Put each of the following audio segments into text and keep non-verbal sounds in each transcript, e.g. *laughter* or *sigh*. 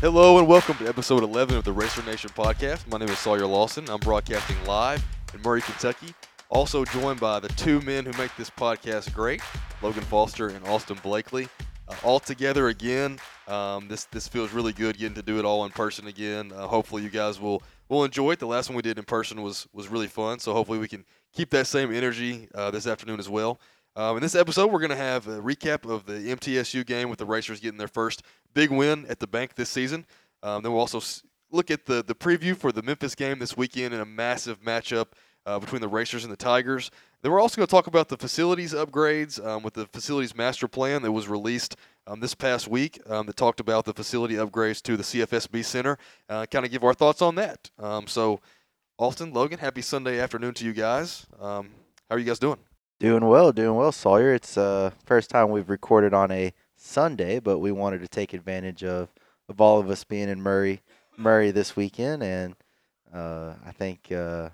Hello and welcome to episode 11 of the Racer Nation podcast. My name is Sawyer Lawson. I'm broadcasting live in Murray, Kentucky. Also joined by the two men who make this podcast great, Logan Foster and Austin Blakely. Uh, all together again. Um, this this feels really good getting to do it all in person again. Uh, hopefully you guys will will enjoy it. The last one we did in person was was really fun. So hopefully we can keep that same energy uh, this afternoon as well. Um, in this episode, we're going to have a recap of the MTSU game with the Racers getting their first big win at the bank this season. Um, then we'll also look at the, the preview for the Memphis game this weekend in a massive matchup uh, between the Racers and the Tigers. Then we're also going to talk about the facilities upgrades um, with the facilities master plan that was released um, this past week um, that talked about the facility upgrades to the CFSB Center. Uh, kind of give our thoughts on that. Um, so, Austin, Logan, happy Sunday afternoon to you guys. Um, how are you guys doing? Doing well, doing well, Sawyer. It's uh first time we've recorded on a Sunday, but we wanted to take advantage of, of all of us being in Murray Murray this weekend, and uh, I think uh,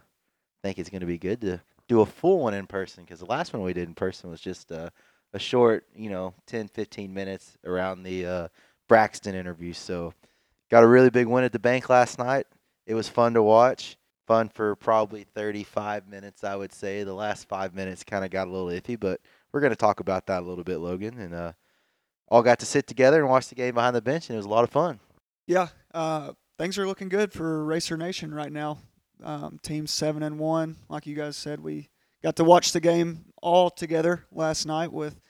think it's going to be good to do a full one in person because the last one we did in person was just uh, a short, you know, 10, 15 minutes around the uh, Braxton interview. So got a really big win at the bank last night. It was fun to watch fun for probably 35 minutes, I would say. The last five minutes kind of got a little iffy, but we're going to talk about that a little bit, Logan. And uh, all got to sit together and watch the game behind the bench, and it was a lot of fun. Yeah, uh, things are looking good for Racer Nation right now. Um, team seven and one, like you guys said, we got to watch the game all together last night. With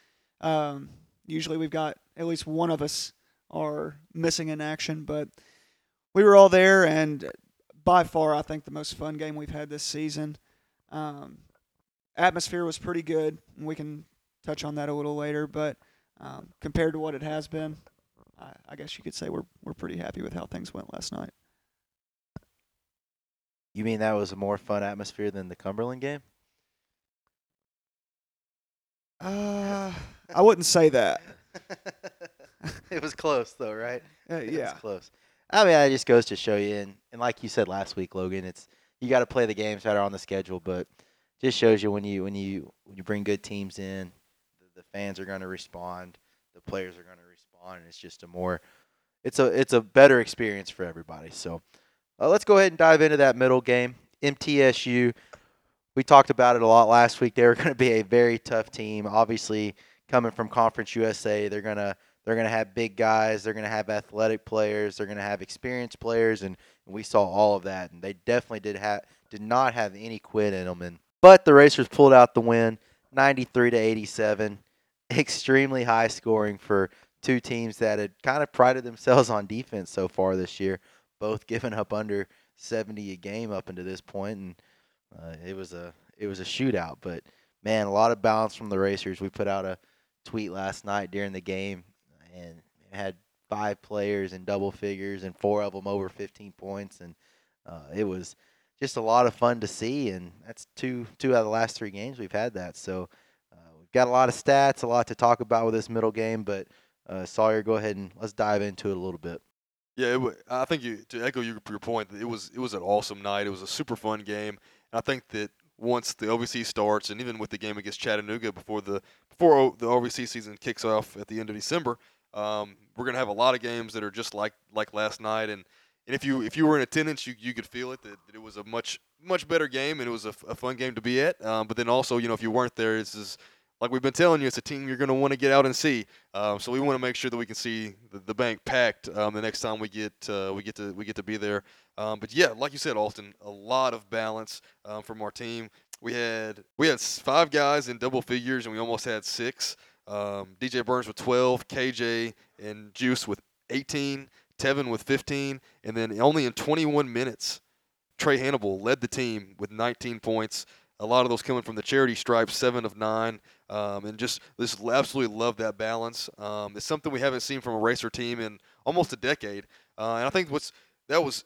um, usually we've got at least one of us are missing in action, but we were all there and by far, I think the most fun game we've had this season. Um, atmosphere was pretty good. And we can touch on that a little later, but um, compared to what it has been, I, I guess you could say we're we're pretty happy with how things went last night. You mean that was a more fun atmosphere than the Cumberland game? Uh, I wouldn't say that. *laughs* it was close though, right? Uh, yeah, close. I mean, it just goes to show you, and, and like you said last week, Logan, it's you got to play the games that are on the schedule, but just shows you when you when you when you bring good teams in, the, the fans are going to respond, the players are going to respond, and it's just a more it's a it's a better experience for everybody. So uh, let's go ahead and dive into that middle game. MTSU, we talked about it a lot last week. They were *laughs* going to be a very tough team. Obviously, coming from Conference USA, they're going to they're going to have big guys. They're going to have athletic players. They're going to have experienced players, and, and we saw all of that. And they definitely did have did not have any quit in them. And but the Racers pulled out the win, 93 to 87. *laughs* Extremely high scoring for two teams that had kind of prided themselves on defense so far this year, both giving up under 70 a game up until this point, and uh, it was a it was a shootout. But man, a lot of balance from the Racers. We put out a tweet last night during the game and had five players in double figures and four of them over 15 points, and uh, it was just a lot of fun to see. And that's two two out of the last three games we've had that. So uh, we've got a lot of stats, a lot to talk about with this middle game. But uh, Sawyer, go ahead and let's dive into it a little bit. Yeah, it, I think you, to echo your, your point, it was it was an awesome night. It was a super fun game. And I think that once the OVC starts, and even with the game against Chattanooga before the before the OVC season kicks off at the end of December, um, we're gonna have a lot of games that are just like like last night, and, and if you if you were in attendance, you, you could feel it that, that it was a much much better game and it was a, a fun game to be at. Um, but then also, you know, if you weren't there, this is like we've been telling you, it's a team you're to want to get out and see. Um, so we want to make sure that we can see the, the bank packed um, the next time we get uh, we get to we get to be there. Um, but yeah, like you said, Austin, a lot of balance um, from our team. We had we had five guys in double figures, and we almost had six. Um, DJ Burns with 12, KJ and Juice with 18, Tevin with 15, and then only in 21 minutes, Trae Hannibal led the team with 19 points. A lot of those coming from the charity stripe, seven of nine, um, and just this absolutely love that balance. Um, it's something we haven't seen from a racer team in almost a decade, uh, and I think what's that was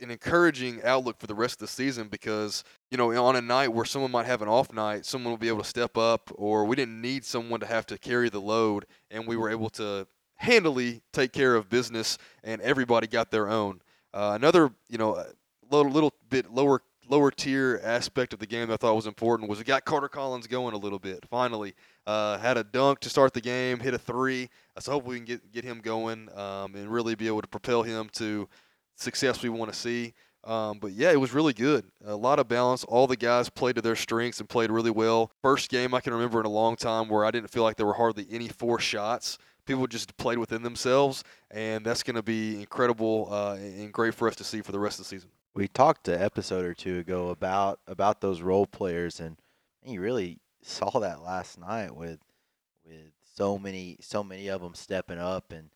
an encouraging outlook for the rest of the season because you know on a night where someone might have an off night someone will be able to step up or we didn't need someone to have to carry the load and we were able to handily take care of business and everybody got their own uh, another you know little, little bit lower lower tier aspect of the game that I thought was important was we got Carter Collins going a little bit. Finally, uh, had a dunk to start the game, hit a three. So hopefully we can get get him going um, and really be able to propel him to success we want to see. Um, but yeah, it was really good. A lot of balance. All the guys played to their strengths and played really well. First game I can remember in a long time where I didn't feel like there were hardly any forced shots. People just played within themselves, and that's going to be incredible uh, and great for us to see for the rest of the season. We talked an episode or two ago about about those role players, and you really saw that last night with with so many so many of them stepping up, and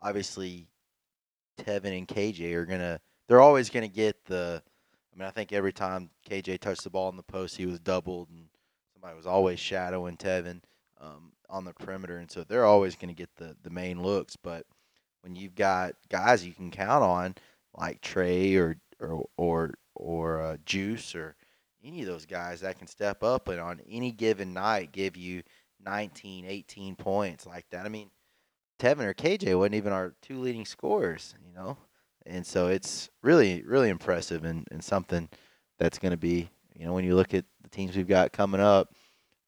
obviously Tevin and KJ are gonna they're always gonna get the. I mean, I think every time KJ touched the ball in the post, he was doubled, and somebody was always shadowing Tevin um, on the perimeter, and so they're always going to get the the main looks. But when you've got guys you can count on, like Trae or or or or uh, Juice or any of those guys that can step up and on any given night give you 19, 18 points like that. I mean, Tevin or KJ wasn't even our two leading scorers, you know? And so it's really, really impressive and, and something that's going to be, you know, when you look at the teams we've got coming up,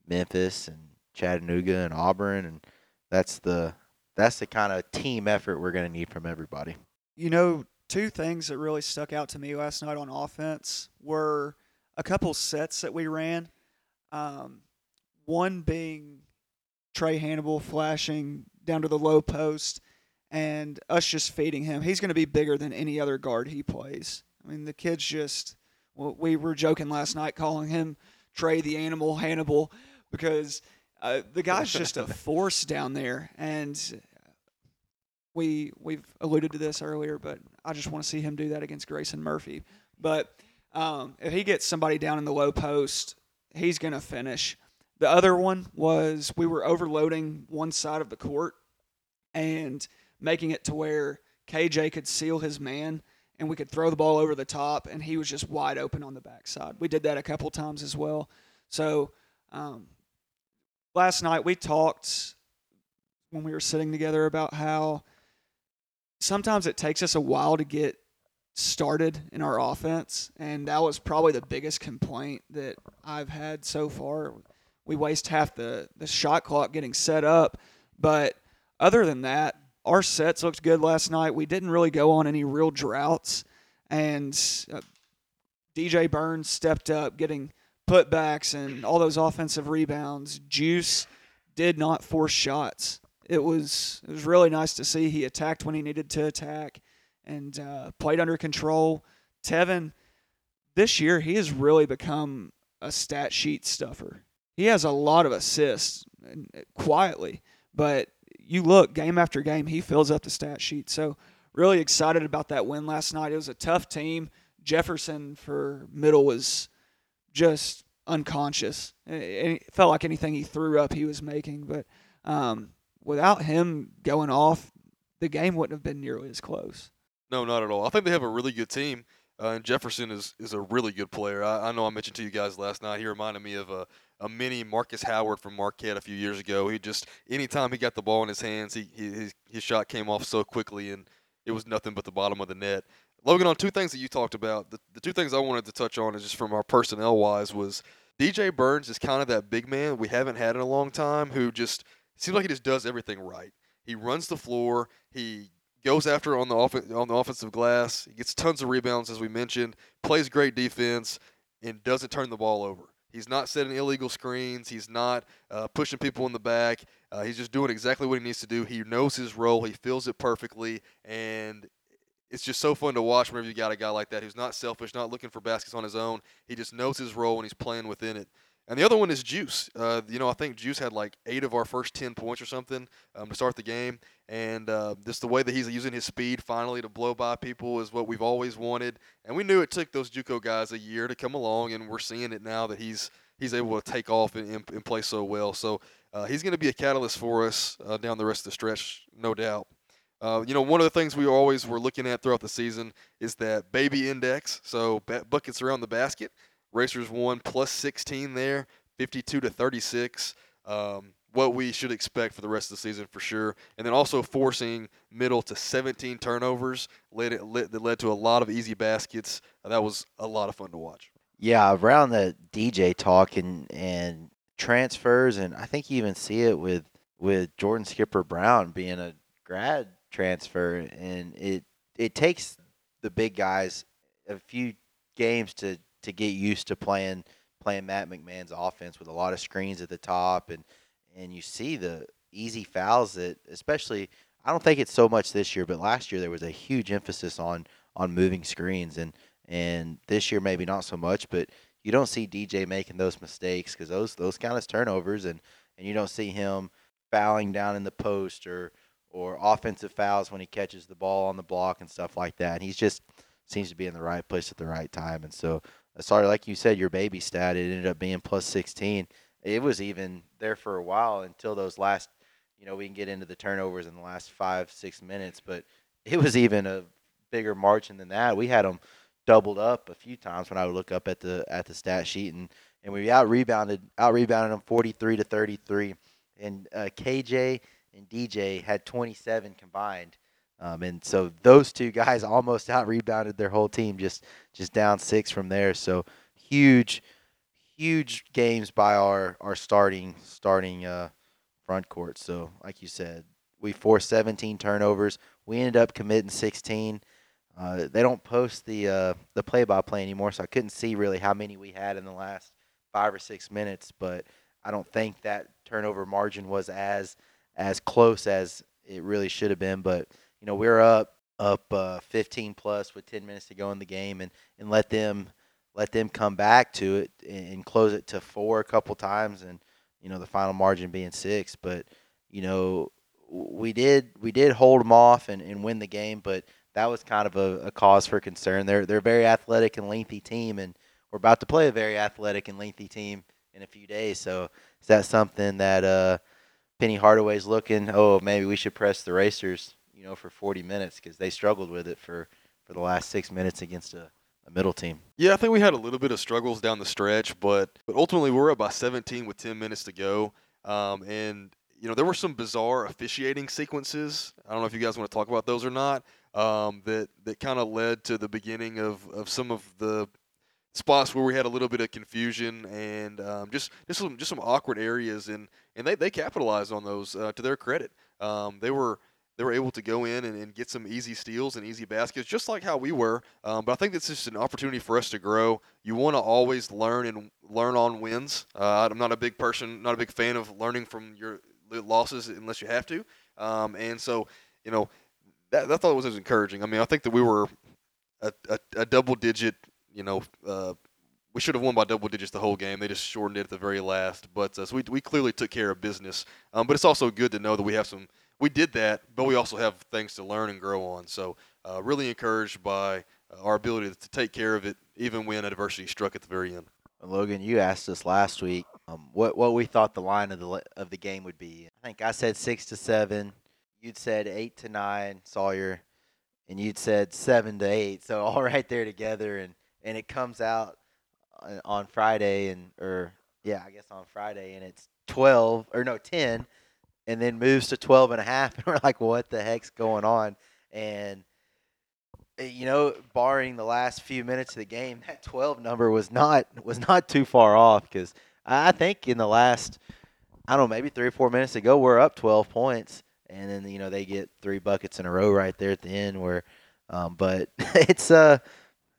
Memphis and Chattanooga and Auburn, and that's the that's the kind of team effort we're going to need from everybody. You know, two things that really stuck out to me last night on offense were a couple sets that we ran. Um, one being Trae Hannibal flashing down to the low post and us just feeding him. He's going to be bigger than any other guard he plays. I mean, the kid's just. Well, we were joking last night calling him Trae the Animal Hannibal because uh, the guy's just a *laughs* force down there, and we we've alluded to this earlier, but I just want to see him do that against Grayson Murphy. But um, if he gets somebody down in the low post, he's going to finish. The other one was we were overloading one side of the court and making it to where KJ could seal his man and we could throw the ball over the top and he was just wide open on the backside. We did that a couple times as well. So um, last night we talked when we were sitting together about how sometimes it takes us a while to get started in our offense, and that was probably the biggest complaint that I've had so far. We waste half the the shot clock getting set up, but other than that, our sets looked good last night. We didn't really go on any real droughts, and uh, DJ Burns stepped up, getting putbacks and all those offensive rebounds. Juice did not force shots. It was it was really nice to see he attacked when he needed to attack and uh, played under control. Tevin, this year he has really become a stat sheet stuffer. He has a lot of assists quietly, but you look game after game, he fills up the stat sheet. So really excited about that win last night. It was a tough team. Jefferson for middle was just unconscious. It felt like anything he threw up, he was making. But um, without him going off, the game wouldn't have been nearly as close. No, not at all. I think they have a really good team. Uh, and Jefferson is, is a really good player. I, I, know I mentioned to you guys last night. He reminded me of a, a mini Marcus Howard from Marquette a few years ago. He just anytime he got the ball in his hands, he, he his, his shot came off so quickly, and it was nothing but the bottom of the net. Logan, on two things that you talked about, the, the two things I wanted to touch on is just from our personnel wise was DJ Burns is kind of that big man we haven't had in a long time who just seems like he just does everything right. He runs the floor. He goes after on the off- on the offensive glass. He gets tons of rebounds, as we mentioned. Plays great defense and doesn't turn the ball over. He's not setting illegal screens. He's not uh, pushing people in the back. Uh, he's just doing exactly what he needs to do. He knows his role. He feels it perfectly, and it's just so fun to watch whenever you got a guy like that who's not selfish, not looking for baskets on his own. He just knows his role and he's playing within it. And the other one is Juice. Uh, you know, I think Juice had like eight of our first 10 points or something um, to start the game. And uh, just the way that he's using his speed finally to blow by people is what we've always wanted. And we knew it took those Juco guys a year to come along, and we're seeing it now that he's he's able to take off and, and, and play so well. So uh, he's going to be a catalyst for us uh, down the rest of the stretch, no doubt. Uh, you know, one of the things we always were looking at throughout the season is that baby index. So buckets around the basket. Racers won plus 16 there, 52 to 36. Um, what we should expect for the rest of the season for sure. And then also forcing middle to 17 turnovers led, it, led that led to a lot of easy baskets. Uh, that was a lot of fun to watch. Yeah, around the DJ talk and and transfers, and I think you even see it with with Jordan Skipper Brown being a grad transfer, and it it takes the big guys a few games to to get used to playing playing Matt McMahon's offense with a lot of screens at the top, and and you see the easy fouls that especially I don't think it's so much this year, but last year there was a huge emphasis on on moving screens and and this year maybe not so much, but you don't see DJ making those mistakes because those those kind of turnovers, and and you don't see him fouling down in the post or or offensive fouls when he catches the ball on the block and stuff like that. He's just seems to be in the right place at the right time, and so sorry, like you said, your baby stat it ended up being plus 16. It was even there for a while until those last, you know, we can get into the turnovers in the last five six minutes, but it was even a bigger margin than that. We had them doubled up a few times when I would look up at the at the stat sheet and and we out rebounded out rebounded them 43 to 33 and uh, KJ and DJ had 27 combined um, and so those two guys *laughs* almost out rebounded their whole team just just down six from there so huge huge games by our our starting starting uh, front court so like you said we forced 17 turnovers we ended up committing 16 uh, they don't post the uh, the play by play anymore, so I couldn't see really how many we had in the last five or six minutes. But I don't think that turnover margin was as as close as it really should have been. But you know, we're up up uh, 15 plus with 10 minutes to go in the game, and and let them let them come back to it and close it to four a couple times, and you know the final margin being six. But you know we did we did hold them off and, and win the game, but that was kind of a, a cause for concern. They're they're a very athletic and lengthy team, and we're about to play a very athletic and lengthy team in a few days. So is that something that uh, Penny Hardaway's looking? Oh, maybe we should press the Racers, you know, for 40 minutes because they struggled with it for for the last six minutes against a, a middle team. Yeah, I think we had a little bit of struggles down the stretch, but but ultimately we're up by 17 with 10 minutes to go, um, and you know there were some bizarre officiating sequences. I don't know if you guys want to talk about those or not um, that that kind of led to the beginning of, of some of the spots where we had a little bit of confusion and um, just just some just some awkward areas and and they, they capitalized on those uh, to their credit. Um, they were they were able to go in and, and, get some easy steals and easy baskets, just like how we were. Um, but I think this is just an opportunity for us to grow. You want to always learn and learn on wins. Uh, I'm not a big person, not a big fan of learning from your losses unless you have to. Um, and so, you know, that, I thought it was encouraging. I mean, I think that we were a, a, a double digit, you know, uh, we should have won by double digits the whole game. They just shortened it at the very last. But uh, so we, we clearly took care of business. Um, but it's also good to know that we have some. We did that, but we also have things to learn and grow on. So uh, really encouraged by uh, our ability to take care of it, even when adversity struck at the very end. Logan, you asked us last week um, what what we thought the line of the of the game would be. I think I said six to seven you'd said eight to nine, Sawyer, and you'd said seven to eight. So all *laughs* right there together, and and it comes out on Friday, and or yeah, I guess on Friday, and it's twelve or no ten, and then moves to 12 and a half, *laughs* and we're like, what the heck's going on? And eh, you know, barring the last few minutes of the game, that 12 number was not was not too far off because I think in the last I don't know maybe three or four minutes ago we're up 12 points and then you know they get three buckets in a row right there at the end. Where, um, but *laughs* it's uh,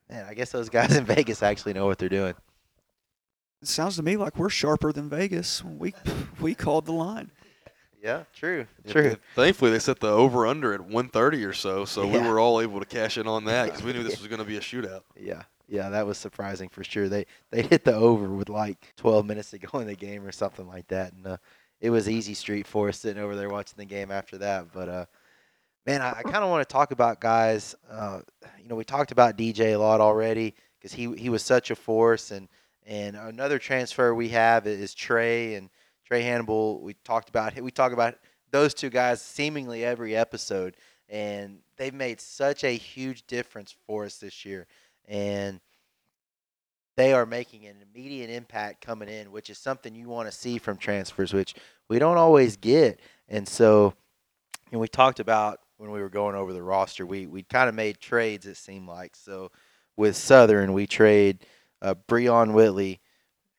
man, I guess those guys in *laughs* Vegas actually know what they're doing. It sounds to me like we're sharper than Vegas. We we called the line. Yeah, true, true. Thankfully, they set the over under at 130 or so, so yeah. we were all able to cash in on that because we knew this was going to be a shootout. *laughs* Yeah, yeah, that was surprising for sure. They they hit the over with like 12 minutes to go in the game or something like that, and uh, it was easy street for us sitting over there watching the game after that. But uh, man, I, I kind of want to talk about guys. Uh, you know, we talked about DJ a lot already because he he was such a force, and and another transfer we have is Trey and Trae Hannibal. We talked about we talk about those two guys seemingly every episode, and they've made such a huge difference for us this year, and they are making an immediate impact coming in, which is something you want to see from transfers, which we don't always get. And so, know, we talked about when we were going over the roster, we we kind of made trades. It seemed like so with Southern, we trade uh, Breon Whitley,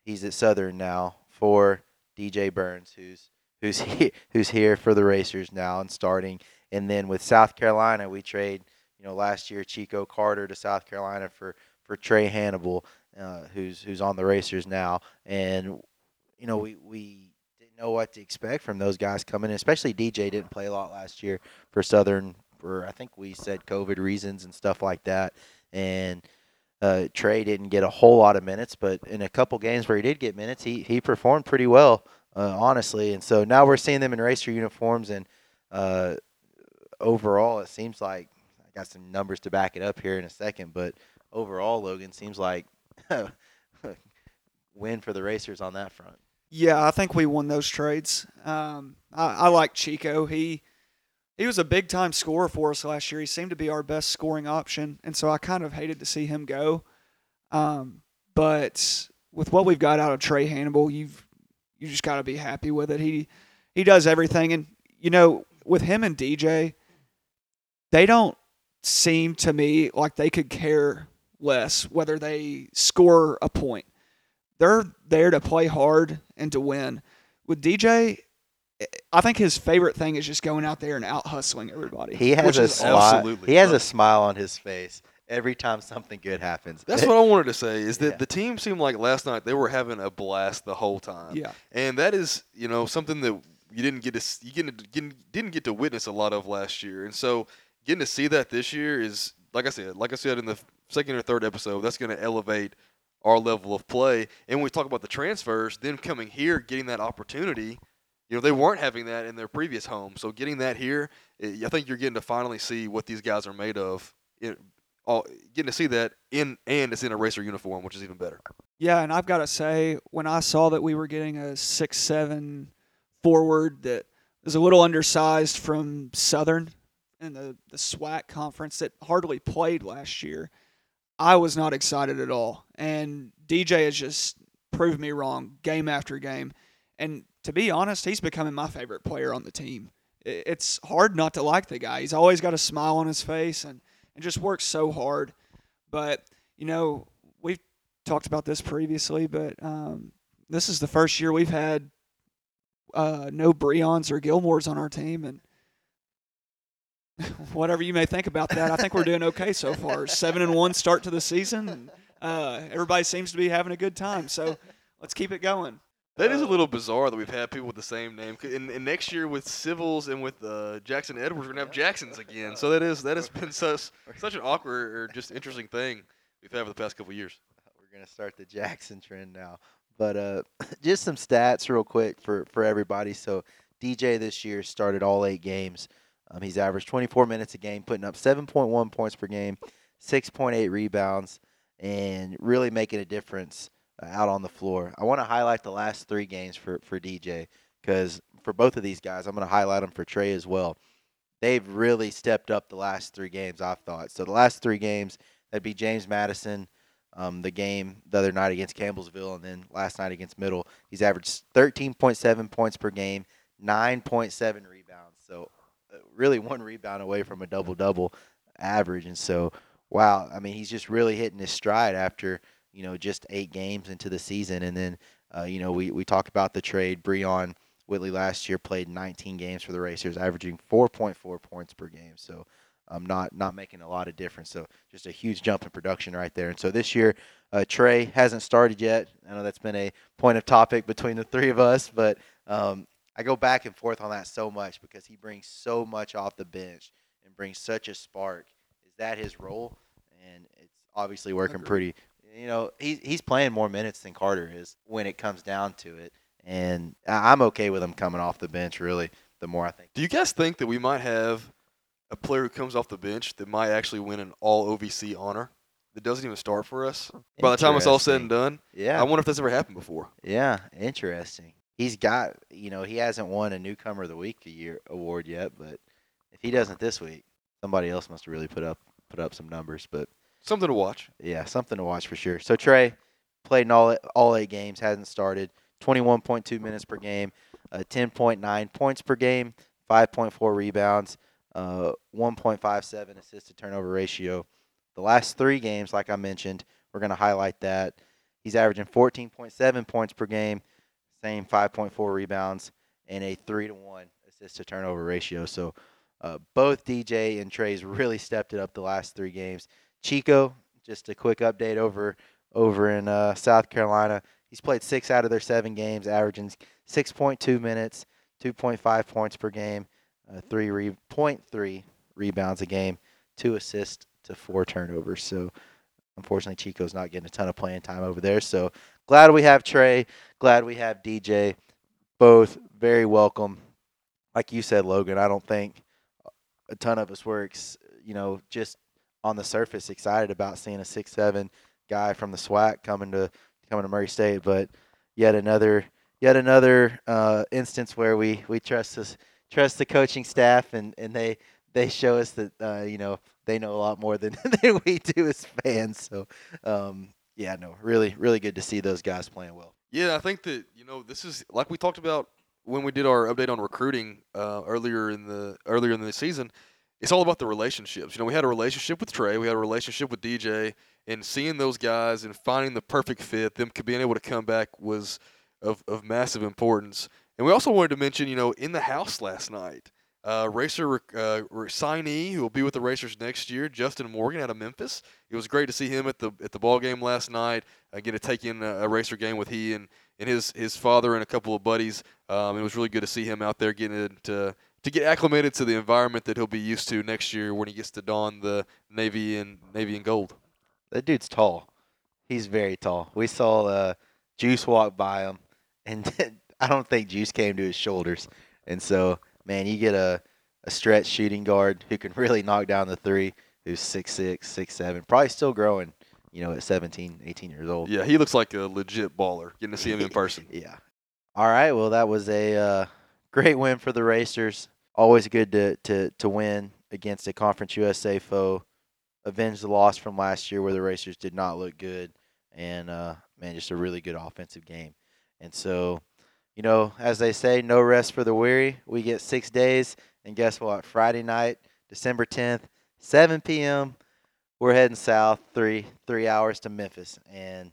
he's at Southern now for DJ Burns, who's who's *laughs* he, who's here for the Racers now and starting. And then with South Carolina, we trade you know last year Chico Carter to South Carolina for for Trae Hannibal, uh, who's who's on the Racers now, and you know we we didn't know what to expect from those guys coming in, especially DJ didn't play a lot last year for Southern for I think we said COVID reasons and stuff like that, and. Uh, Trae didn't get a whole lot of minutes, but in a couple games where he did get minutes, he, he performed pretty well, uh, honestly. And so now we're seeing them in racer uniforms, and uh, overall, it seems like I got some numbers to back it up here in a second, but overall, Logan seems like *laughs* win for the racers on that front. Yeah, I think we won those trades. Um, I, I like Chico. He he was a big time scorer for us last year. He seemed to be our best scoring option, and so I kind of hated to see him go. Um, but with what we've got out of Trae Hannibal, you've you just got to be happy with it. He he does everything, and you know with him and DJ, they don't seem to me like they could care less whether they score a point. They're there to play hard and to win. With DJ, I think his favorite thing is just going out there and out hustling everybody. He has which a is smile. absolutely He has fun. a smile on his face every time something good happens. That's what I wanted to say. Is that Yeah. the team seemed like last night they were having a blast the whole time. Yeah. and that is you know something that you didn't get to you didn't didn't, didn't get to witness a lot of last year, and so getting to see that this year is like I said, like I said in the second or third episode, that's going to elevate our level of play. And when we talk about the transfers, them coming here, getting that opportunity. You know they weren't having that in their previous home, so getting that here, eh, I think you're getting to finally see what these guys are made of. In, all, getting to see that in and it's in a racer uniform, which is even better. Yeah, and I've got to say, when I saw that we were getting a six seven forward that is a little undersized from Southern in the the SWAC conference that hardly played last year, I was not excited at all. And DJ has just proved me wrong game after game. And to be honest, he's becoming my favorite player on the team. It's hard not to like the guy. He's always got a smile on his face and, and just works so hard. But, you know, we've talked about this previously, but um, this is the first year we've had uh, no Breons or Gilmores on our team. And *laughs* whatever you may think about that, I think we're doing okay so far. Seven and one start to the season. And, uh, everybody seems to be having a good time. So let's keep it going. That is a little bizarre that we've had people with the same name. And, and next year with Civils and with uh, Jackson Edwards, we're gonna have Jacksons again. So that is that has been *laughs* such such an awkward or just interesting thing we've had for the past couple of years. We're gonna start the Jackson trend now. But uh, *clears throat* just some stats real quick for for everybody. So DJ this year started all eight games. Um, he's averaged 24 minutes a game, putting up 7.1 points per game, 6.8 rebounds, and really making a difference uh, out on the floor. I want to highlight the last three games for for DJ because for both of these guys, I'm going to highlight them for Trae as well. They've really stepped up the last three games. I've thought so. The last three games that'd be James Madison, um, the game the other night against Campbellsville, and then last night against Middle. He's averaged 13.7 points per game, 9.7 rebounds. So uh, really one rebound away from a double double average. And so, wow, I mean, he's just really hitting his stride after you know just eight games into the season. And then, uh, you know, we we talked about the trade. Breon Whitley last year played 19 games for the Racers, averaging 4.4 points per game. So um, not not making a lot of difference. So just a huge jump in production right there. And so this year, uh, Trae hasn't started yet. I know that's been a point of topic between the three of us, but um, I go back and forth on that so much because he brings so much off the bench and brings such a spark. Is that his role? And it's obviously working pretty. You know, he's he's playing more minutes than Carter is when it comes down to it. And I'm okay with him coming off the bench. Really, the more I think. Do you guys think that we might have a player who comes off the bench that might actually win an All OVC honor that doesn't even start for us by the time it's all said and done? Yeah, I wonder if that's ever happened before. Yeah, interesting. He's got, you know, he hasn't won a newcomer of the week a year award yet, but if he doesn't this week, somebody else must have really put up put up some numbers. But Something to watch. yeah, something to watch for sure. So Trae played in all all eight games, hasn't started. Twenty one point two minutes per game, uh, ten point nine points per game, five point four rebounds, uh, one point five seven assist to turnover ratio. The last three games, like I mentioned, we're going to highlight that. He's averaging 14.7 points per game, same 5.4 rebounds, and a three to one assist to turnover ratio. So uh, both DJ and Trae's *laughs* really stepped it up the last three games. Chico, just a quick update over over in uh, South Carolina. He's played six out of their seven games, averaging 6.2 minutes, 2.5 points per game, uh, three re- 0.3 rebounds a game, two assists to four turnovers. So unfortunately, Chico's not getting a ton of playing time over there. So glad we have Trae. Glad we have DJ. Both very welcome. Like you said, Logan, I don't think a ton of us were, you know, just on the surface excited about seeing a six seven guy from the SWAC coming to coming to Murray State, but yet another yet another uh, instance where we we trust this trust the coaching staff and and they they show us that uh, you know they know a lot more than, *laughs* than we do as fans. So um, yeah, no, really really good to see those guys playing well. Yeah, I think that you know this is like we talked about when we did our update on recruiting uh, earlier in the earlier in the season. It's all about the relationships. You know, we had a relationship with Trae, we had a relationship with DJ, and seeing those guys and finding the perfect fit, them being able to come back was of, of massive importance. And we also wanted to mention, you know, in the house last night, uh, racer uh, signee who will be with the Racers next year, Justin Morgan out of Memphis. It was great to see him at the at the ball game last night. Uh, get to take in a, a, racer game with he and, and his his father and a couple of buddies. Um, it was really good to see him out there getting to to get acclimated to the environment that he'll be used to next year when he gets to don the navy and navy and gold. That dude's tall. He's very tall. We saw uh, Juice walk by him, and *laughs* I don't think Juice came to his shoulders. And so, man, you get a, a stretch shooting guard who can *laughs* really knock down the three, who's six six, six seven, probably still growing, you know, at 17, 18 years old. Yeah, he looks like a legit baller. Getting to see him in *laughs* person. yeah. All right. Well, that was a uh, great win for the Racers. Always good to, to, to win against a Conference USA foe avenge the loss from last year where the Racers did not look good, and uh, man, just a really good offensive game. And so, you know, as they say, no rest for the weary. We get six days, and guess what? Friday night, December 10th, 7 p.m. We're heading south three three hours to Memphis, and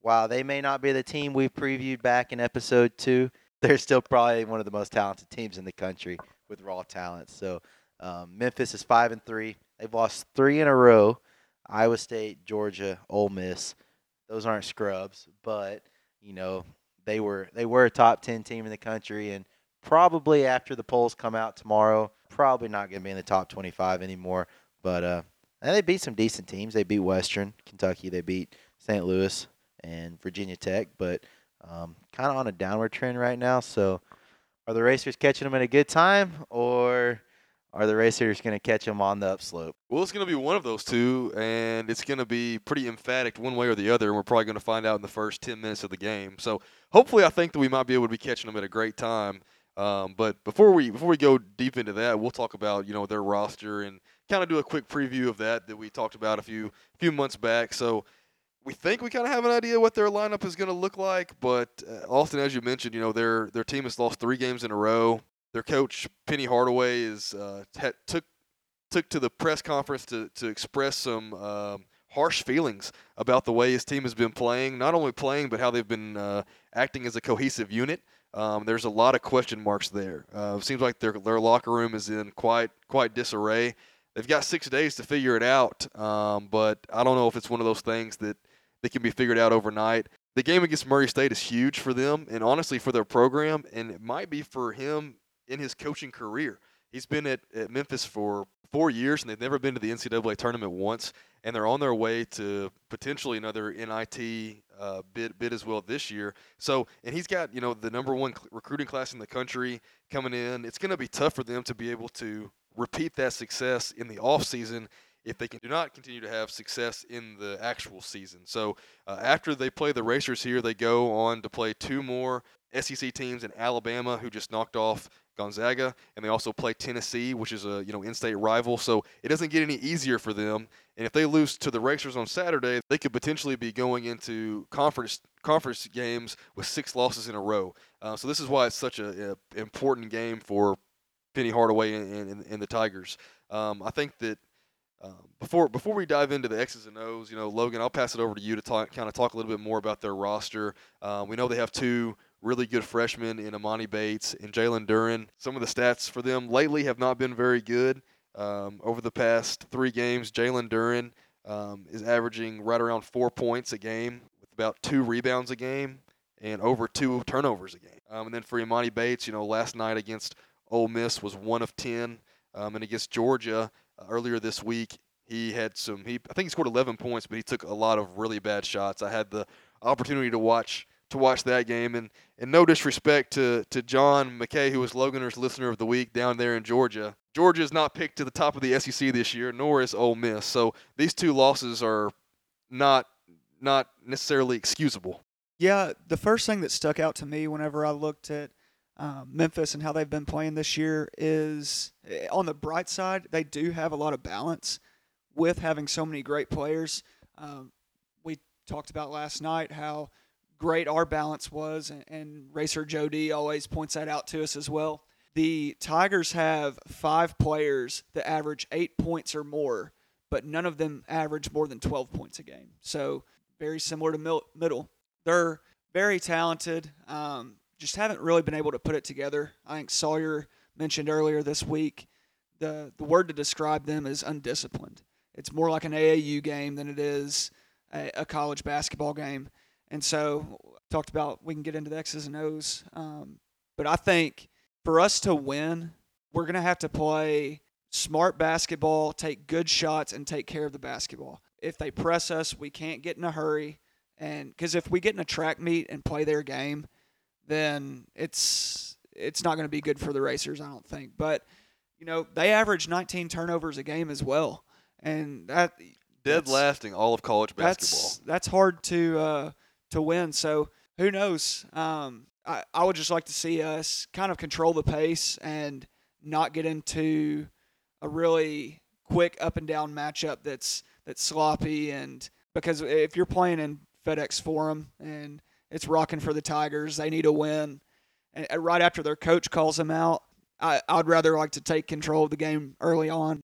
while they may not be the team we previewed back in episode two, *laughs* they're still probably one of the most talented teams in the country with raw talent. So um, Memphis is five and three. They've lost three in a row. Iowa State, Georgia, Ole Miss. Those aren't scrubs, but you know they were they were a top ten team in the country, and probably after the polls come out tomorrow, probably not going to be in the top twenty five anymore. But uh, they beat some decent teams. They beat Western Kentucky. They beat St. Louis and Virginia Tech, but um, kind of on a downward trend right now. So, are the Racers catching them at a good time, or are the Racers going to catch them on the upslope? Well, it's going to be one of those two, and it's going to be pretty emphatic one way or the other, and we're probably going to find out in the first 10 minutes of the game. So hopefully I think that we might be able to be catching them at a great time. Um, but before we before we go deep into that, we'll talk about you know their roster and kind of do a quick preview of that that we talked about a few few months back. So we think we kind of have an idea what their lineup is going to look like, but uh, Austin, as you mentioned, you know their their team has lost three games in a row their coach Penny Hardaway is uh, t- took took to the press conference to to express some um, harsh feelings about the way his team has been playing. Not only playing, but how they've been uh, acting as a cohesive unit. Um, there's a lot of question marks there. Uh, it seems like their their locker room is in quite quite disarray. They've got six days to figure it out, um, but I don't know if it's one of those things that that can be figured out overnight. The game against Murray State is huge for them, and honestly for their program, and it might be for him in his coaching career. He's been at, at Memphis for four years, and they've never been to the NCAA tournament once, and they're on their way to potentially another NIT uh, bid bid as well this year. So, and he's got you know the number one cl- recruiting class in the country coming in. It's going to be tough for them to be able to repeat that success in the off season if they can do not continue to have success in the actual season. So uh, after they play the Racers here, they go on to play two more SEC teams in Alabama, who just knocked off Gonzaga, and they also play Tennessee, which is a you know in-state rival. So it doesn't get any easier for them. And if they lose to the Racers on Saturday, they could potentially be going into conference conference games with six losses in a row. Uh, so this is why it's such an important game for Penny Hardaway and, and, and the Tigers. Um, I think that Um, before before we dive into the X's and O's, you know, Logan, I'll pass it over to you to talk, kind of talk a little bit more about their roster. Um, we know they have two really good freshmen in Emoni Bates and Jalen Duren. Some of the stats for them lately have not been very good. Um, over the past three games, Jalen Duren um, is averaging right around four points a game with about two rebounds a game and over two turnovers a game. Um, and then for Emoni Bates, you know, last night against Ole Miss was one of ten, um, and against Georgia earlier this week, he had some. He I think he scored 11 points, but he took a lot of really bad shots. I had the opportunity to watch to watch that game, and and no disrespect to to John McKay, who was Loganer's listener of the week down there in Georgia. Georgia is not picked to the top of the SEC this year, nor is Ole Miss. So these two losses are not not necessarily excusable. Yeah, the first thing that stuck out to me whenever I looked at um, Memphis and how they've been playing this year is eh, on the bright side, they do have a lot of balance with having so many great players. Um, we talked about last night how great our balance was, and, and Racer Jody always points that out to us as well. The Tigers have five players that average eight points or more, but none of them average more than 12 points a game. So very similar to middle. They're very talented. Um, just haven't really been able to put it together. I think Sawyer mentioned earlier this week the the word to describe them is undisciplined. It's more like an AAU game than it is a, a college basketball game. And so talked about we can get into the X's and O's, um, but I think for us to win, we're gonna have to play smart basketball, take good shots, and take care of the basketball. If they press us, we can't get in a hurry. And because if we get in a track meet and play their game, then it's it's not going to be good for the racers, I don't think. But you know, they average 19 turnovers a game as well, and that dead lasting all of college basketball. That's that's hard to uh, to win. So who knows? Um, I I would just like to see us kind of control the pace and not get into a really quick up and down matchup that's that's sloppy and because if you're playing in FedEx Forum and it's rocking for the Tigers. They need a win. And right after their coach calls them out, I, I'd rather like to take control of the game early on.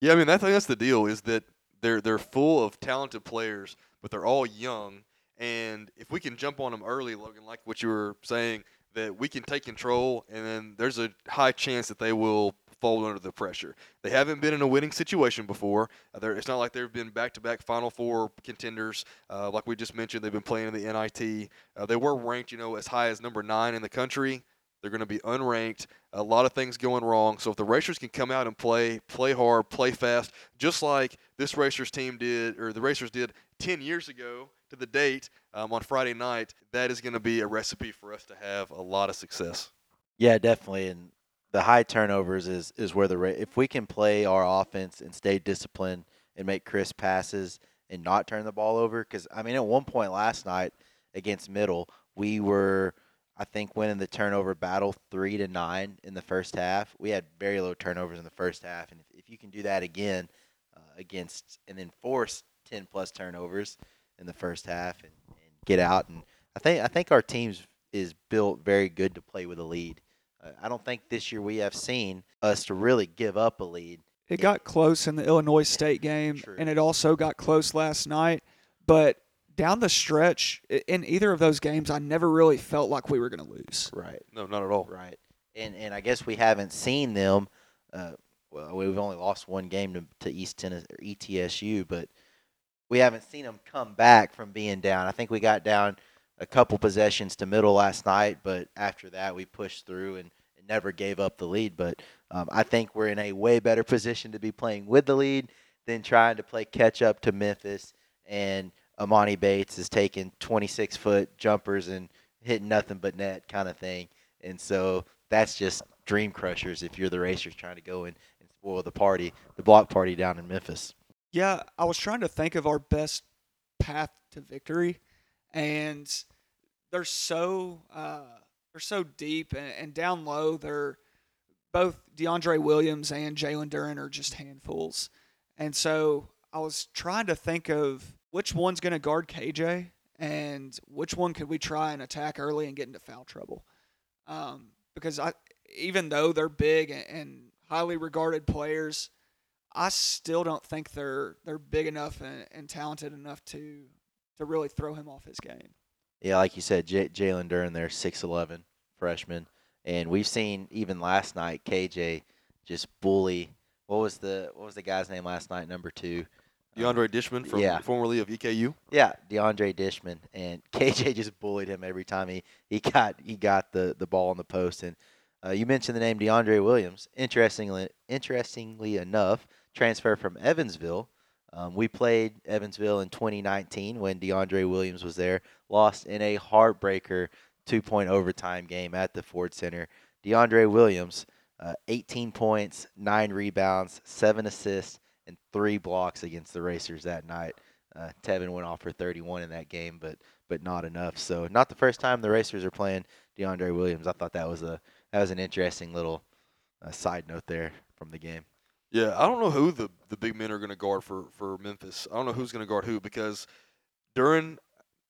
Yeah, I mean, I think that's the deal is that they're they're full of talented players, but they're all young. And if we can jump on them early, Logan, like what you were saying, that we can take control, and then there's a high chance that they will fold under the pressure. They haven't been in a winning situation before. Uh, it's not like they've been back-to-back Final Four contenders. Uh, like we just mentioned, they've been playing in the NIT. Uh, they were ranked, you know, as high as number nine in the country. They're going to be unranked. A lot of things going wrong. So if the Racers can come out and play, play hard, play fast, just like this Racers team did, or the Racers did 10 years ago to the date um, on Friday night, that is going to be a recipe for us to have a lot of success. Yeah, definitely. And the high turnovers is is where the if we can play our offense and stay disciplined and make crisp passes and not turn the ball over because I mean at one point last night against Middle we were I think winning the turnover battle three to nine in the first half. We had very low turnovers in the first half, and if, if you can do that again uh, against and then force ten plus turnovers in the first half and, and get out, and I think I think our team's is built very good to play with a lead. I don't think this year we have seen us to really give up a lead. It got close in the Illinois State game, True. and it also got close last night. But down the stretch, in either of those games, I never really felt like we were going to lose. Right. No, not at all. Right. And and I guess we haven't seen them. Uh, well, we've only lost one game to, to East Tennessee or ETSU, but we haven't seen them come back from being down. I think we got down a couple possessions to middle last night, but after that we pushed through and, and never gave up the lead. But um, I think we're in a way better position to be playing with the lead than trying to play catch up to Memphis. And Emoni Bates is taking 26 foot jumpers and hitting nothing but net kind of thing. And so that's just dream crushers if you're the racers trying to go and, and spoil the party, the block party down in Memphis. Yeah, I was trying to think of our best path to victory and they're so uh, they're so deep and, and, down low. They're both DeAndre Williams and Jalen Duren are just handfuls, and so I was trying to think of which one's going to guard KJ and which one could we try and attack early and get into foul trouble. Um, because I, even though they're big and, and highly regarded players, I still don't think they're they're big enough and, and talented enough to to really throw him off his game. Yeah, like you said, J- Jalen Duren, there, six eleven freshman, and we've seen even last night KJ just bully. What was the what was the guy's name last night? Number two. DeAndre Dishman from yeah. formerly of EKU. Yeah, DeAndre Dishman and *laughs* KJ just bullied him every time he, he got he got the, the ball on the post. And uh, you mentioned the name DeAndre Williams. Interestingly, interestingly enough, transfer from Evansville. Um, we played Evansville in 2019 when DeAndre Williams was there. Lost in a heartbreaker two-point overtime game at the Ford Center. DeAndre Williams, uh, 18 points, nine rebounds, seven assists, and three blocks against the Racers that night. Uh, Tevin went off for 31 in that game, but but not enough. So not the first time the Racers are playing DeAndre Williams. I thought that was a that was an interesting little uh, side note there from the game. Yeah, I don't know who the, the big men are going to guard for, for Memphis. I don't know who's going to guard who because during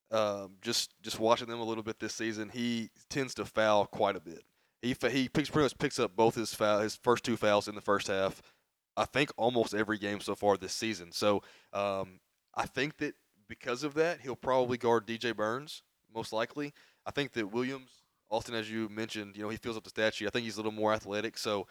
um, just just watching them a little bit this season, he tends to foul quite a bit. He he picks pretty much picks up both his foul his first two fouls in the first half. I think almost every game so far this season. So um, I think that because of that, he'll probably guard DJ Burns most likely. I think that Williams, Austin, as you mentioned, you know he fills up the stat sheet. I think he's a little more athletic, so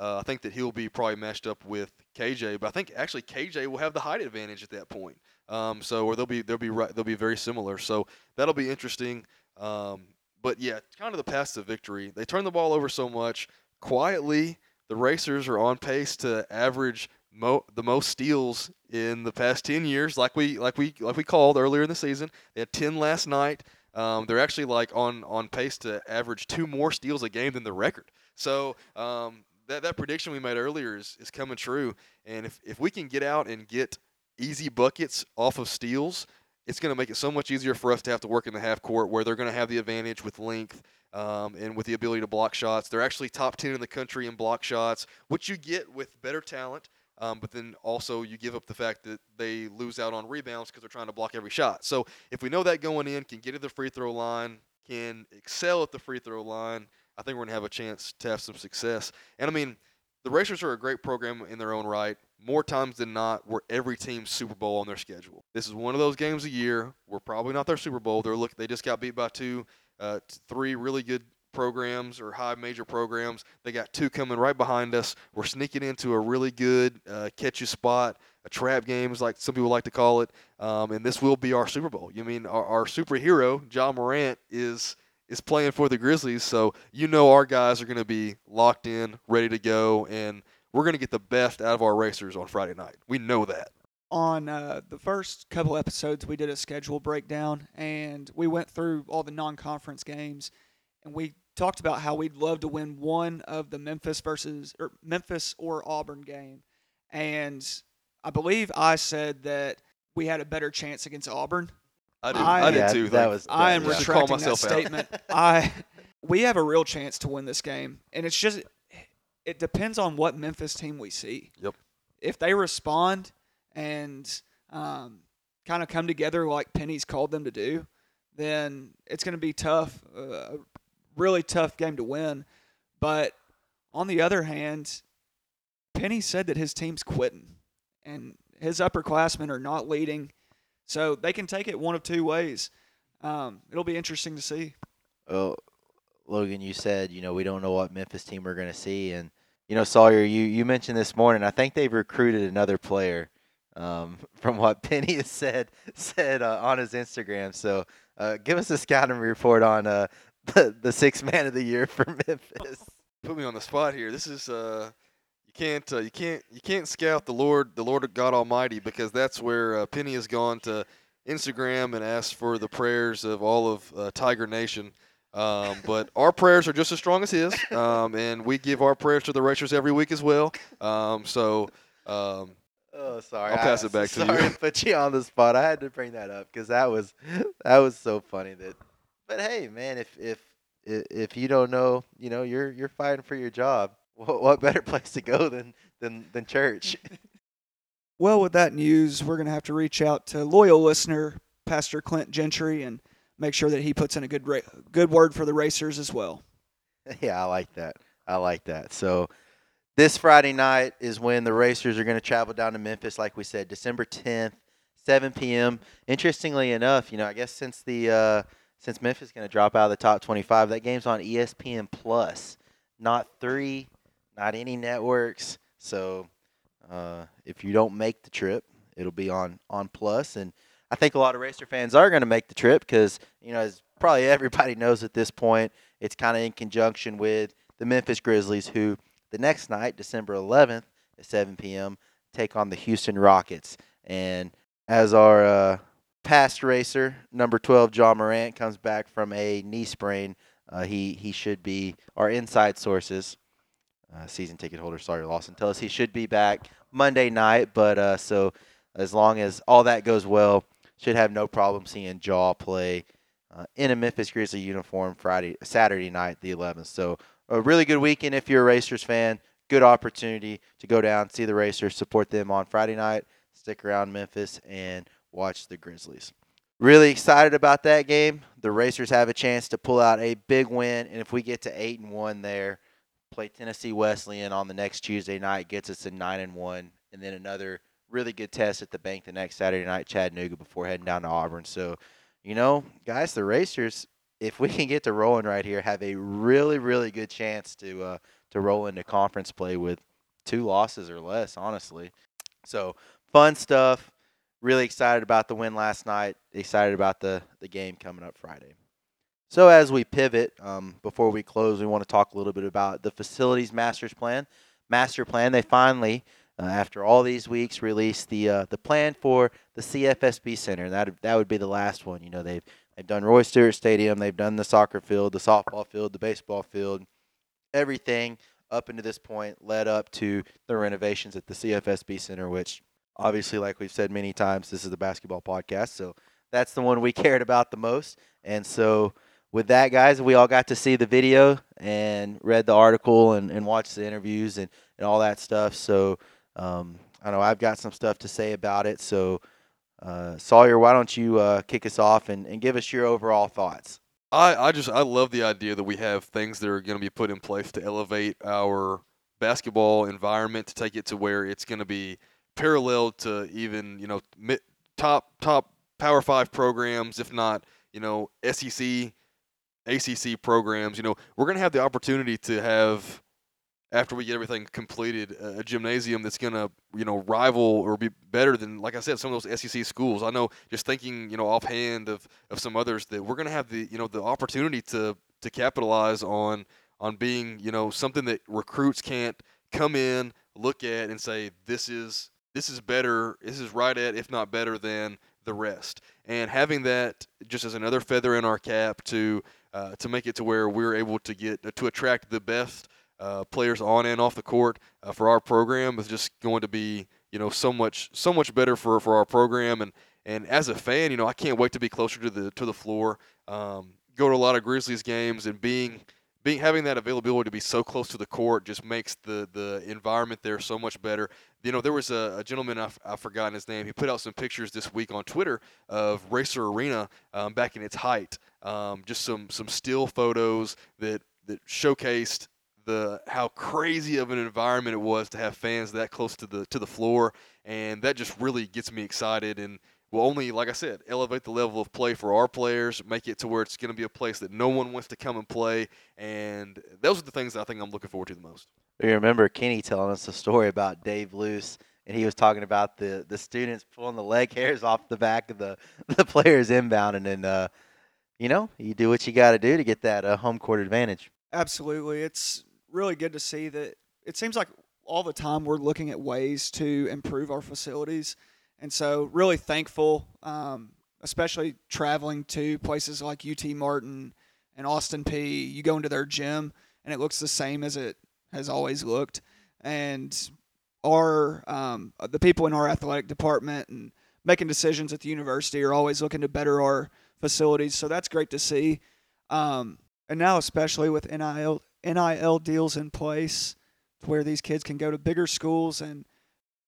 uh, I think that he'll be probably matched up with KJ. But I think actually KJ will have the height advantage at that point. Um, so or they'll be they'll be right they'll be very similar. So that'll be interesting. Um, but yeah, kind of the path to victory. They turn the ball over so much quietly. The Racers are on pace to average mo- the most steals in the past 10 years, like we like we like we called earlier in the season. They had 10 last night. Um, they're actually like on on pace to average two more steals a game than the record. So um, that that prediction we made earlier is, is coming true. And if if we can get out and get easy buckets off of steals, it's going to make it so much easier for us to have to work in the half court where they're going to have the advantage with length um, and with the ability to block shots. They're actually top 10 in the country in block shots, which you get with better talent. Um, but then also you give up the fact that they lose out on rebounds because they're trying to block every shot. So if we know that going in, can get to the free throw line, can excel at the free throw line, I think we're to have a chance to have some success. And I mean, the Racers are a great program in their own right. More times than not, we're every team's Super Bowl on their schedule. This is one of those games a year. We're probably not their Super Bowl. They're look. They just got beat by two, uh, three really good programs or high major programs. They got two coming right behind us. We're sneaking into a really good uh, catch you spot, a trap game, is like some people like to call it. Um, and this will be our Super Bowl. You mean our, our superhero, Ja Morant, is is playing for the Grizzlies, so you know our guys are going to be locked in, ready to go, and we're going to get the best out of our racers on Friday night. We know that. On uh, the first couple episodes, we did a schedule breakdown, and we went through all the non-conference games, and we talked about how we'd love to win one of the Memphis versus or Memphis or Auburn game, and I believe I said that we had a better chance against Auburn. I did. I- I, did yeah, too. that Thank- was I am yeah. Should call retracting that myself out. statement. *laughs* I we have a real chance to win this game, and it's just it depends on what Memphis team we see. Yep. If they respond and um, kind of come together like Penny's called them to do, then it's going to be tough, uh, a really tough game to win. But on the other hand, Penny said that his team's quitting, and his upperclassmen are not leading, so they can take it one of two ways. Um, it'll be interesting to see. Oh, Logan, you said you know we don't know what Memphis team we're going to see, and you know Sawyer, you you mentioned this morning. I think they've recruited another player, um, *laughs* from what Penny *laughs* has said said uh, on his Instagram. So uh, give us a scouting report on uh, *laughs* the the sixth man of the year for Memphis. Put me on the spot here. This is uh, you can't uh, you can't you can't scout the Lord the Lord God Almighty because that's where uh, Penny has gone to Instagram and asked for the prayers of all of uh, Tiger Nation. Um, but *laughs* our prayers are just as strong as his, um, and we give our prayers to the Racers every week as well. Um, so um, Oh, sorry. I'll pass I- it back to sorry you. put you on the spot. I had to bring that up because that was that was so funny. That, but hey, man, if if if you don't know, you know, you're you're fighting for your job. What, what better *laughs* place to go than than than church? *laughs* Well, with that news, we're going to have to reach out to loyal listener Pastor Clint Gentry and make sure that he puts in a good ra- good word for the racers as well. *laughs* yeah, I like that. I like that. So this Friday night is when the racers are going to travel down to Memphis, like we said, December 10th, 7 p.m. Interestingly enough, you know, I guess since the uh, since Memphis is going to drop out of the top 25, that game's on ESPN Plus, not three, not any networks. So uh, if you don't make the trip, it'll be on on Plus, and I think a lot of racer fans are going to make the trip because you know, as probably *laughs* everybody knows at this point, it's kind of in conjunction with the Memphis Grizzlies, who the next night, December 11th at 7 p.m., take on the Houston Rockets. And as our uh, past racer, number 12, Ja Morant, comes back from a knee sprain, uh, he he should be our inside sources. Uh, season ticket holder, sorry, Lawson, tell us he should be back Monday night. But uh, so as long as all that goes well, should have no problem seeing Ja play uh, in a Memphis Grizzly uniform Friday, Saturday night, the 11th. So a really good weekend if you're a Racers fan. Good opportunity to go down, see the Racers, support them on Friday night, stick around Memphis, and watch the Grizzlies. Really excited about that game. The Racers have a chance to pull out a big win, and if we get to eight and one there, play Tennessee Wesleyan on the next Tuesday night, gets us to nine and one, and then another really good test at the bank the next Saturday night, Chattanooga, before heading down to Auburn. So, you know, guys, the Racers, if we can get to rolling right here, have a really, really good chance to uh, to roll into conference play with two losses or less, honestly. So, fun stuff. Really excited about the win last night. Excited about the the game coming up Friday. So as we pivot, um, before we close, we want to talk a little bit about the facilities master's plan. Master plan. They finally, uh, after all these weeks, released the uh, the plan for the CFSB Center. That that would be the last one. You know, they've they've done Roy Stewart Stadium, they've done the soccer field, the softball field, the baseball field, everything up into this point led up to the renovations at the CFSB Center, which obviously, like we've said many times, this is the basketball podcast, so that's the one we *laughs* cared about the most. And so, with that, guys, we all got to see the video and read the article and, and watched the interviews and, and all that stuff. So, um, I know I've got some stuff to say about it. So, uh, Sawyer, why don't you uh, kick us off and, and give us your overall thoughts? I, I just I love the idea that we have things that are going to be put in place to elevate our basketball environment to take it to where it's going to be parallel to even you know top top Power Five programs, if not you know SEC, ACC programs. You know we're going to have the opportunity to have after we get everything completed, a gymnasium that's going to, you know, rival or be better than, like I said, some of those SEC schools. I know, just thinking, you know, offhand of, of some others that we're going to have the, you know, the opportunity to to capitalize on on being, you know, something that recruits can't come in, look at, and say this is this is better, this is right at, if not better than the rest. And having that just as another feather in our cap to uh, to make it to where we're able to get to attract the best uh, players on and off the court uh, for our program is just going to be you know so much so much better for, for our program and and as a fan you know I can't wait to be closer to the to the floor um, go to a lot of Grizzlies games and being being having that availability to be so close to the court just makes the the environment there so much better. You know, there was a, a gentleman I've, I've forgotten his name. He put out some pictures this week on Twitter of Racer Arena um, back in its height. Um, just some some still photos that that showcased the how crazy of an environment it was to have fans that close to the to the floor, and that just really gets me excited. And will only, like I said, elevate the level of play for our players, make it to where it's going to be a place that no one wants to come and play, and those are the things I think I'm looking forward to the most. You remember Kenny telling us a story about Dave Luce, and he was talking about the, the students pulling the leg hairs off the back of the, *laughs* the players inbound, and then, uh, you know, you do what you got to do to get that uh, home court advantage. Absolutely. It's really good to see that it seems like all the time we're looking at ways to improve our facilities. And so, really thankful, um, especially traveling to places like UT Martin and Austin Peay. You go into their gym and it looks the same as it has always looked. And our um, the people in our athletic department and making decisions at the university are always looking to better our facilities. So that's great to see. Um, and now, especially with NIL NIL deals in place, where these kids can go to bigger schools and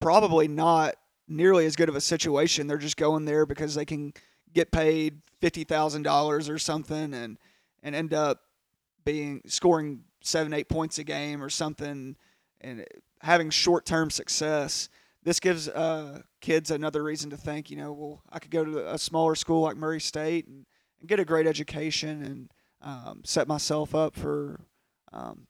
probably not nearly as good of a situation. They're just going there because they can get paid fifty thousand dollars or something, and and end up being scoring seven eight points a game or something and having short term success. This gives uh, kids another reason to think, you know, well, I could go to a smaller school like Murray State and, and get a great education and um, set myself up for um,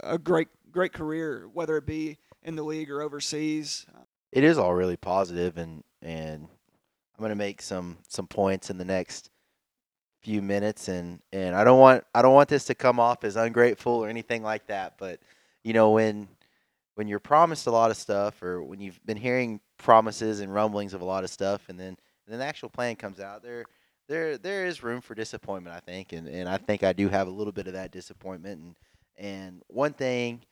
a great great career, whether it be in the league or overseas. It is all really positive, and and I'm gonna make some some points in the next few minutes, and and I don't want I don't want this to come off as ungrateful or anything like that, but you know when when you're promised a lot of stuff, or when you've been hearing promises and rumblings of a lot of stuff, and then and then the actual plan comes out, there there there is room for disappointment, I think, and and I think I do have a little bit of that disappointment, and and one thing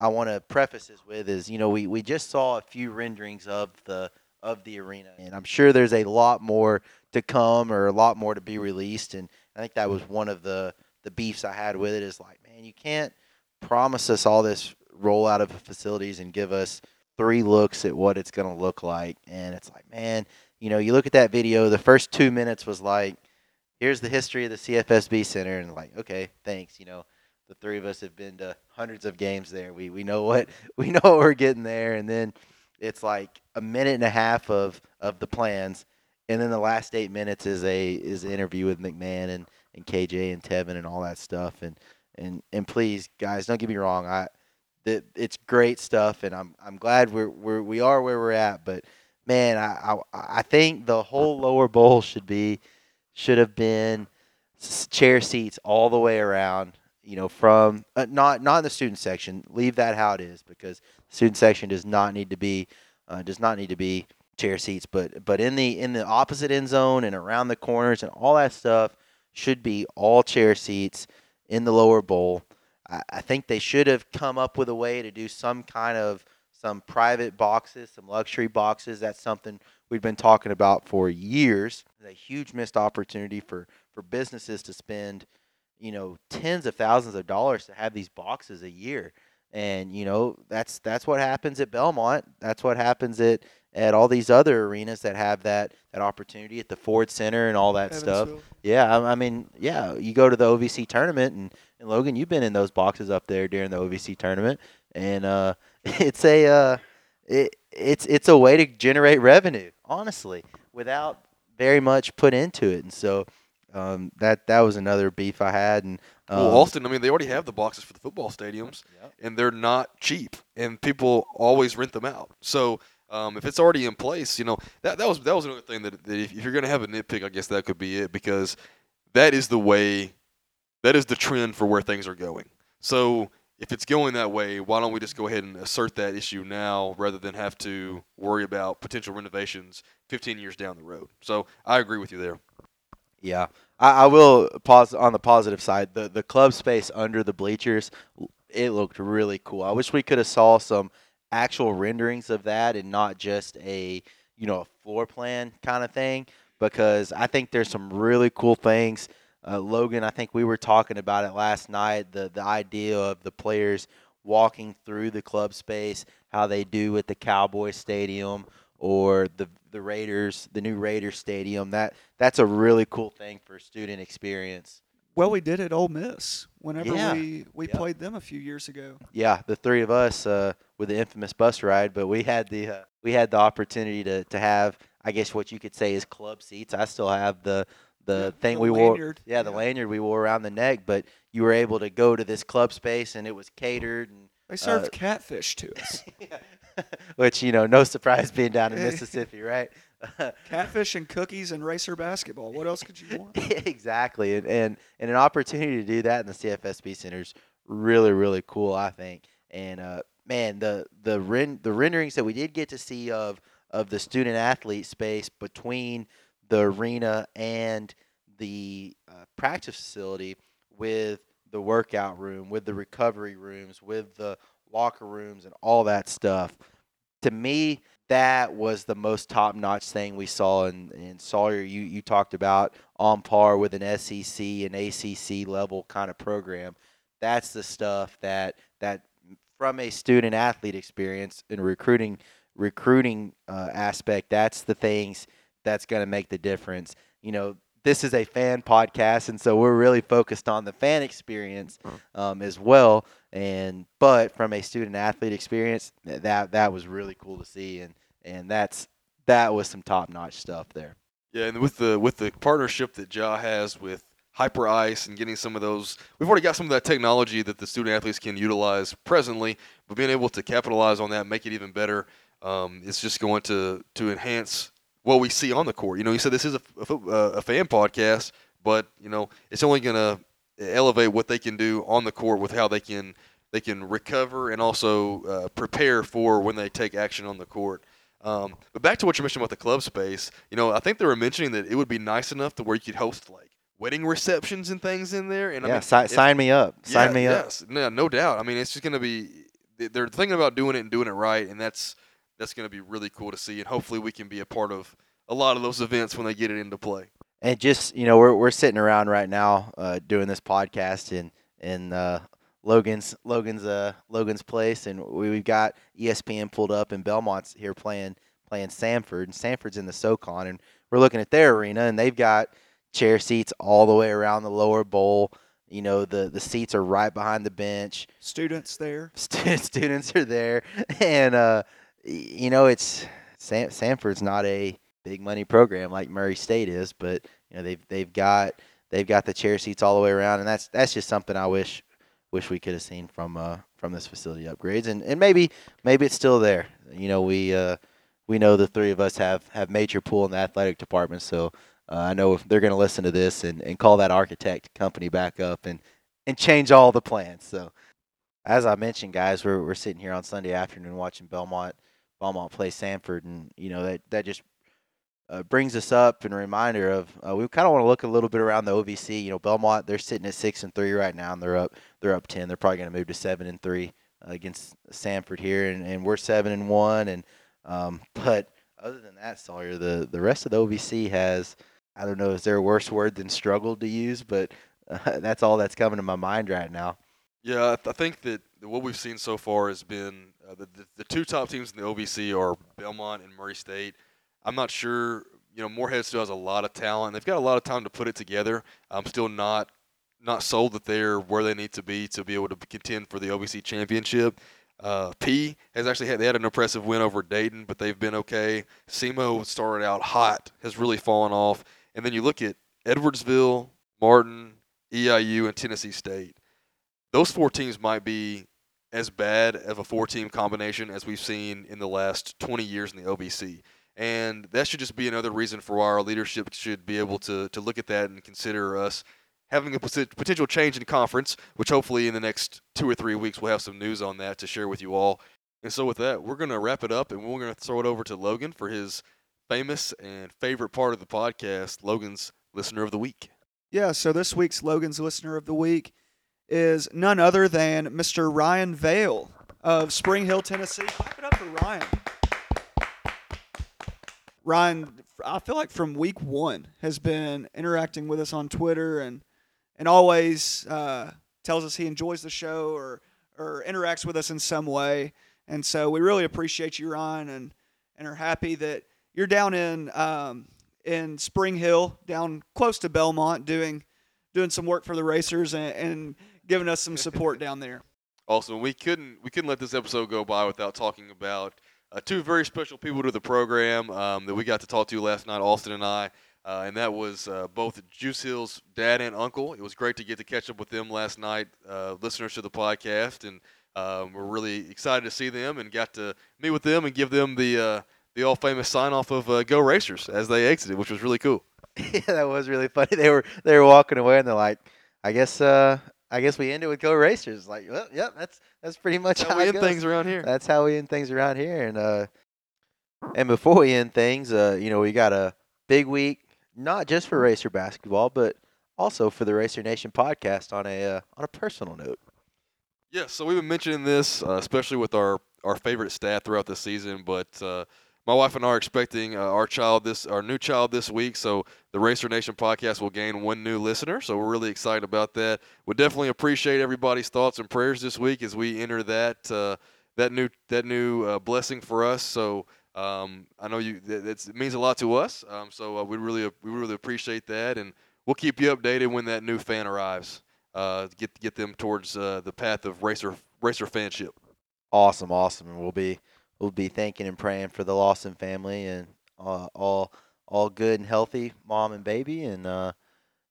I want to preface this with is, you know, we, we just saw a few renderings of the of the arena, and I'm sure there's a lot more to come or a lot more to be released. And I think that was one of the the beefs I had with it is like, man, you can't promise us all this rollout of the facilities and give us three looks at what it's going to look like. And it's like, man, you know, you look at that video, the first two minutes was like, here's the history of the CFSB Center, and like, okay, thanks, you know the three of us have been to hundreds of games there. We we know what *laughs* we know what we're getting there, and then it's like a minute and a half of of the plans, and then the last eight minutes is a is an interview with McMahon and and KJ and Tevin and all that stuff. And and and please, guys, don't get me wrong. I that it's great stuff, and I'm I'm glad we're we're we are where we're at. But man, I I, I think the whole lower bowl should be should have been chair seats all the way around you know, from uh, not not in the student section. Leave that how it is because the student section does not need to be uh, does not need to be chair seats, but but in the in the opposite end zone and around the corners and all that stuff should be all chair seats in the lower bowl. I, I think they should have come up with a way to do some kind of some private boxes, some luxury boxes. That's something we've been talking about for years. It's a huge missed opportunity for for businesses to spend you know tens of thousands of dollars to have these boxes a year and you know that's that's what happens at Belmont that's what happens at at all these other arenas that have that that opportunity at the Ford Center and all that stuff yeah I, I, mean yeah you go to the OVC tournament and, and Logan you've been in those boxes up there during the OVC tournament and uh, *laughs* it's a uh, it, it's it's a way to generate revenue honestly without very much put into it and so um, that that was another beef I had. And um, well, Austin, I mean, they already have the boxes for the football stadiums, yep. and they're not cheap, and people always rent them out. So um, if it's already in place, you know that that was that was another thing that, that if, if you're going to have a nitpick, I guess that could be it because that is the way, that is the trend for where things are going. So if it's going that way, why don't we just go ahead and assert that issue now rather than have to worry about potential renovations 15 years down the road? So I agree with you there. Yeah, I, I will pause on the positive side. The the club space under the bleachers, it looked really cool. I wish we could have saw some actual renderings of that and not just a you know a floor plan kind of thing because I think there's some really cool things. Uh, Logan, I think we were talking about it last night. The the idea of the players walking through the club space, how they do at the Cowboy Stadium or the the Raiders, the new Raiders stadium. That that's a really cool thing for student experience. Well, we did at Ole Miss whenever yeah. we we yep. played them a few years ago. Yeah, the three of us uh, with the infamous bus ride, but we had the uh, we had the opportunity to to have I guess what you could say is club seats. I still have the the yeah, thing the we lanyard. wore. Yeah, the yeah. lanyard we wore around the neck, but you were able to go to this club space and it was catered and they served uh, catfish to us. *laughs* *laughs* Which, you know, no surprise being down in Mississippi, right? *laughs* catfish and cookies and racer basketball. What else could you want? exactly. And, and and an opportunity to do that in the CFSB Center is really, really cool, I think. And uh, man, the the ren- the renderings that we did get to see of of the student athlete space between the arena and the uh, practice facility with the workout room, with the recovery rooms, with the locker rooms, and all that stuff. To me, that was the most top notch thing we saw in, Sawyer. You, you talked about on par with an SEC and ACC level kind of program. That's the stuff that, that from a student athlete experience and recruiting recruiting uh, aspect, that's the things that's going to make the difference. You know, this is a fan podcast, and so we're really focused on the fan experience um, as well. And but from a student athlete experience, that that was really cool to see, and and that's that was some top notch stuff there. Yeah, and with the with the partnership that Ja has with Hyperice and getting some of those, we've already got some of that technology that the student athletes can utilize presently, but being able to capitalize on that, make it even better, um, it's just going to to enhance what we see on the court. You know, you said this is a, a, uh, a fan podcast, but you know, it's only going to elevate what they can do on the court with how they can they can recover and also uh, prepare for when they take action on the court. Um, but back to what you mentioned about the club space, you know, I think they were mentioning that it would be nice enough to where you could host like wedding receptions and things in there. And I yeah, mean, si- it- sign me up. Sign yeah, me up. Yes, no, no doubt. I mean, it's just going to be they're thinking about doing it and doing it right, and that's that's going to be really cool to see. And hopefully, we can be a part of a lot of those events when they get it into play. And just you know, we're we're sitting around right now uh, doing this podcast and in uh, Logan's Logan's uh Logan's place, and we, we've got ESPN pulled up, and Belmont's here playing playing Samford, and Samford's in the SoCon, and we're looking at their arena, and they've got chair seats all the way around the lower bowl. You know, the the seats are right behind the bench. Students there. Stu- *laughs* students are there, *laughs* and uh, y- you know it's Sam- Samford's not a big money program like Murray State is, but you know they've they've got they've got the chair seats all the way around, and that's that's just something I wish wish we could have seen from uh from this facility upgrades, and and maybe maybe it's still there. You know we uh we know the three of us have have major pool in the athletic department, so. Uh, I know if they're going to listen to this and, and call that architect company back up and, and change all the plans. So, as I mentioned, guys, we're we're sitting here on Sunday afternoon watching Belmont Belmont play Samford, and you know that that just uh, brings us up and a reminder of uh, we kind of want to look a little bit around the OVC. You know, Belmont they're sitting at six and three right now, and they're up they're up ten. They're probably going to move to seven and three uh, against Sanford here, and, and we're seven and one. And um, *laughs* but other than that, Sawyer, the the rest of the OVC has I don't know is there a worse word than struggled to use, but *laughs* that's all that's coming to my mind right now. Yeah, I, th- I think that what we've seen so far has been the, the the two top teams in the OVC are Belmont and Murray State. I'm not sure. You know, Morehead still has a lot of talent. They've got a lot of time to put it together. I'm still not not sold that they're where they need to be to be able to contend for the OVC championship. Uh, Peay has actually had they had an impressive win over Dayton, but they've been okay. SEMO started out hot, has really fallen off, and then you look at Edwardsville, Martin, EIU, and Tennessee State. Those four teams might be as bad of a four-team combination as we've seen in the last 20 years in the OVC. And that should just be another reason for why our leadership should be able to, to look at that and consider us having a potential change in conference, which hopefully in the next two or three weeks we'll have some news on that to share with you all. And so with that, we're going to wrap it up and we're going to throw it over to Logan for his famous and favorite part of the podcast, Logan's Listener of the Week. Yeah, so this week's Logan's Listener of the Week is none other than Mr. Ryan Vale of Spring Hill, Tennessee. Clap it up for Ryan. Ryan, I feel like from week one has been interacting with us on Twitter and and always uh, tells us he enjoys the show or or interacts with us in some way. And so we really appreciate you, Ryan, and and are happy that you're down in um, in Spring Hill, down close to Belmont, doing doing some work for the racers and, and giving us some support down there. *laughs* Awesome. We couldn't we couldn't let this episode go by without talking about uh, two very special people to the program um, that we got to talk to last night, Austin and I, uh, and that was uh, both Juice Hill's dad and uncle. It was great to get to catch up with them last night, uh, listeners to the podcast, and um, we're really excited to see them and got to meet with them and give them the uh, the all famous sign off of uh, "Go Racers" as they exited, which was really cool. *laughs* yeah, that was really funny. They were they were walking away and they're like, I guess uh I guess we ended with go racers. Like, well, yep, that's that's pretty much That's how how we it end goes. things around here. That's how we end things around here. And uh and before we end things, uh, you know, we got a big week, not just for Racer basketball, but also for the Racer Nation podcast on a uh, on a personal note. Yeah, so we've been mentioning this, uh, especially with our, our favorite stat throughout the season. But uh, my wife and I are expecting uh, our child this, our new child this week. So the Racer Nation podcast will gain one new listener. So we're really excited about that. We definitely appreciate everybody's thoughts and prayers this week as we enter that uh, that new that new uh, blessing for us. So um, I know you that, it means a lot to us. Um, so uh, we really we really appreciate that, and we'll keep you updated when that new fan arrives. uh, get get them towards uh, the path of racer racer fanship. Awesome, awesome, and we'll be we'll be thanking and praying for the Lawson family and uh, all all good and healthy mom and baby, and uh,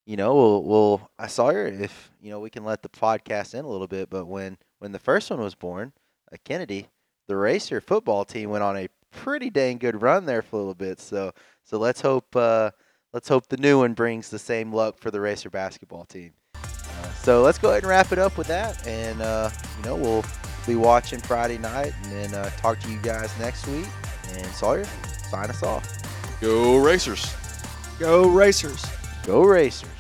you know we'll we'll I saw her if you know we can let the podcast in a little bit, but when when the first one was born, uh, Kennedy, the racer football team went on a pretty dang good run there for a little bit, so so let's hope uh, let's hope the new one brings the same luck for the racer basketball team. Uh, so let's go ahead and wrap it up with that, and uh, you know we'll be watching Friday night, and then uh, talk to you guys next week. And Sawyer, sign us off. Go Racers! Go Racers. Go Racers!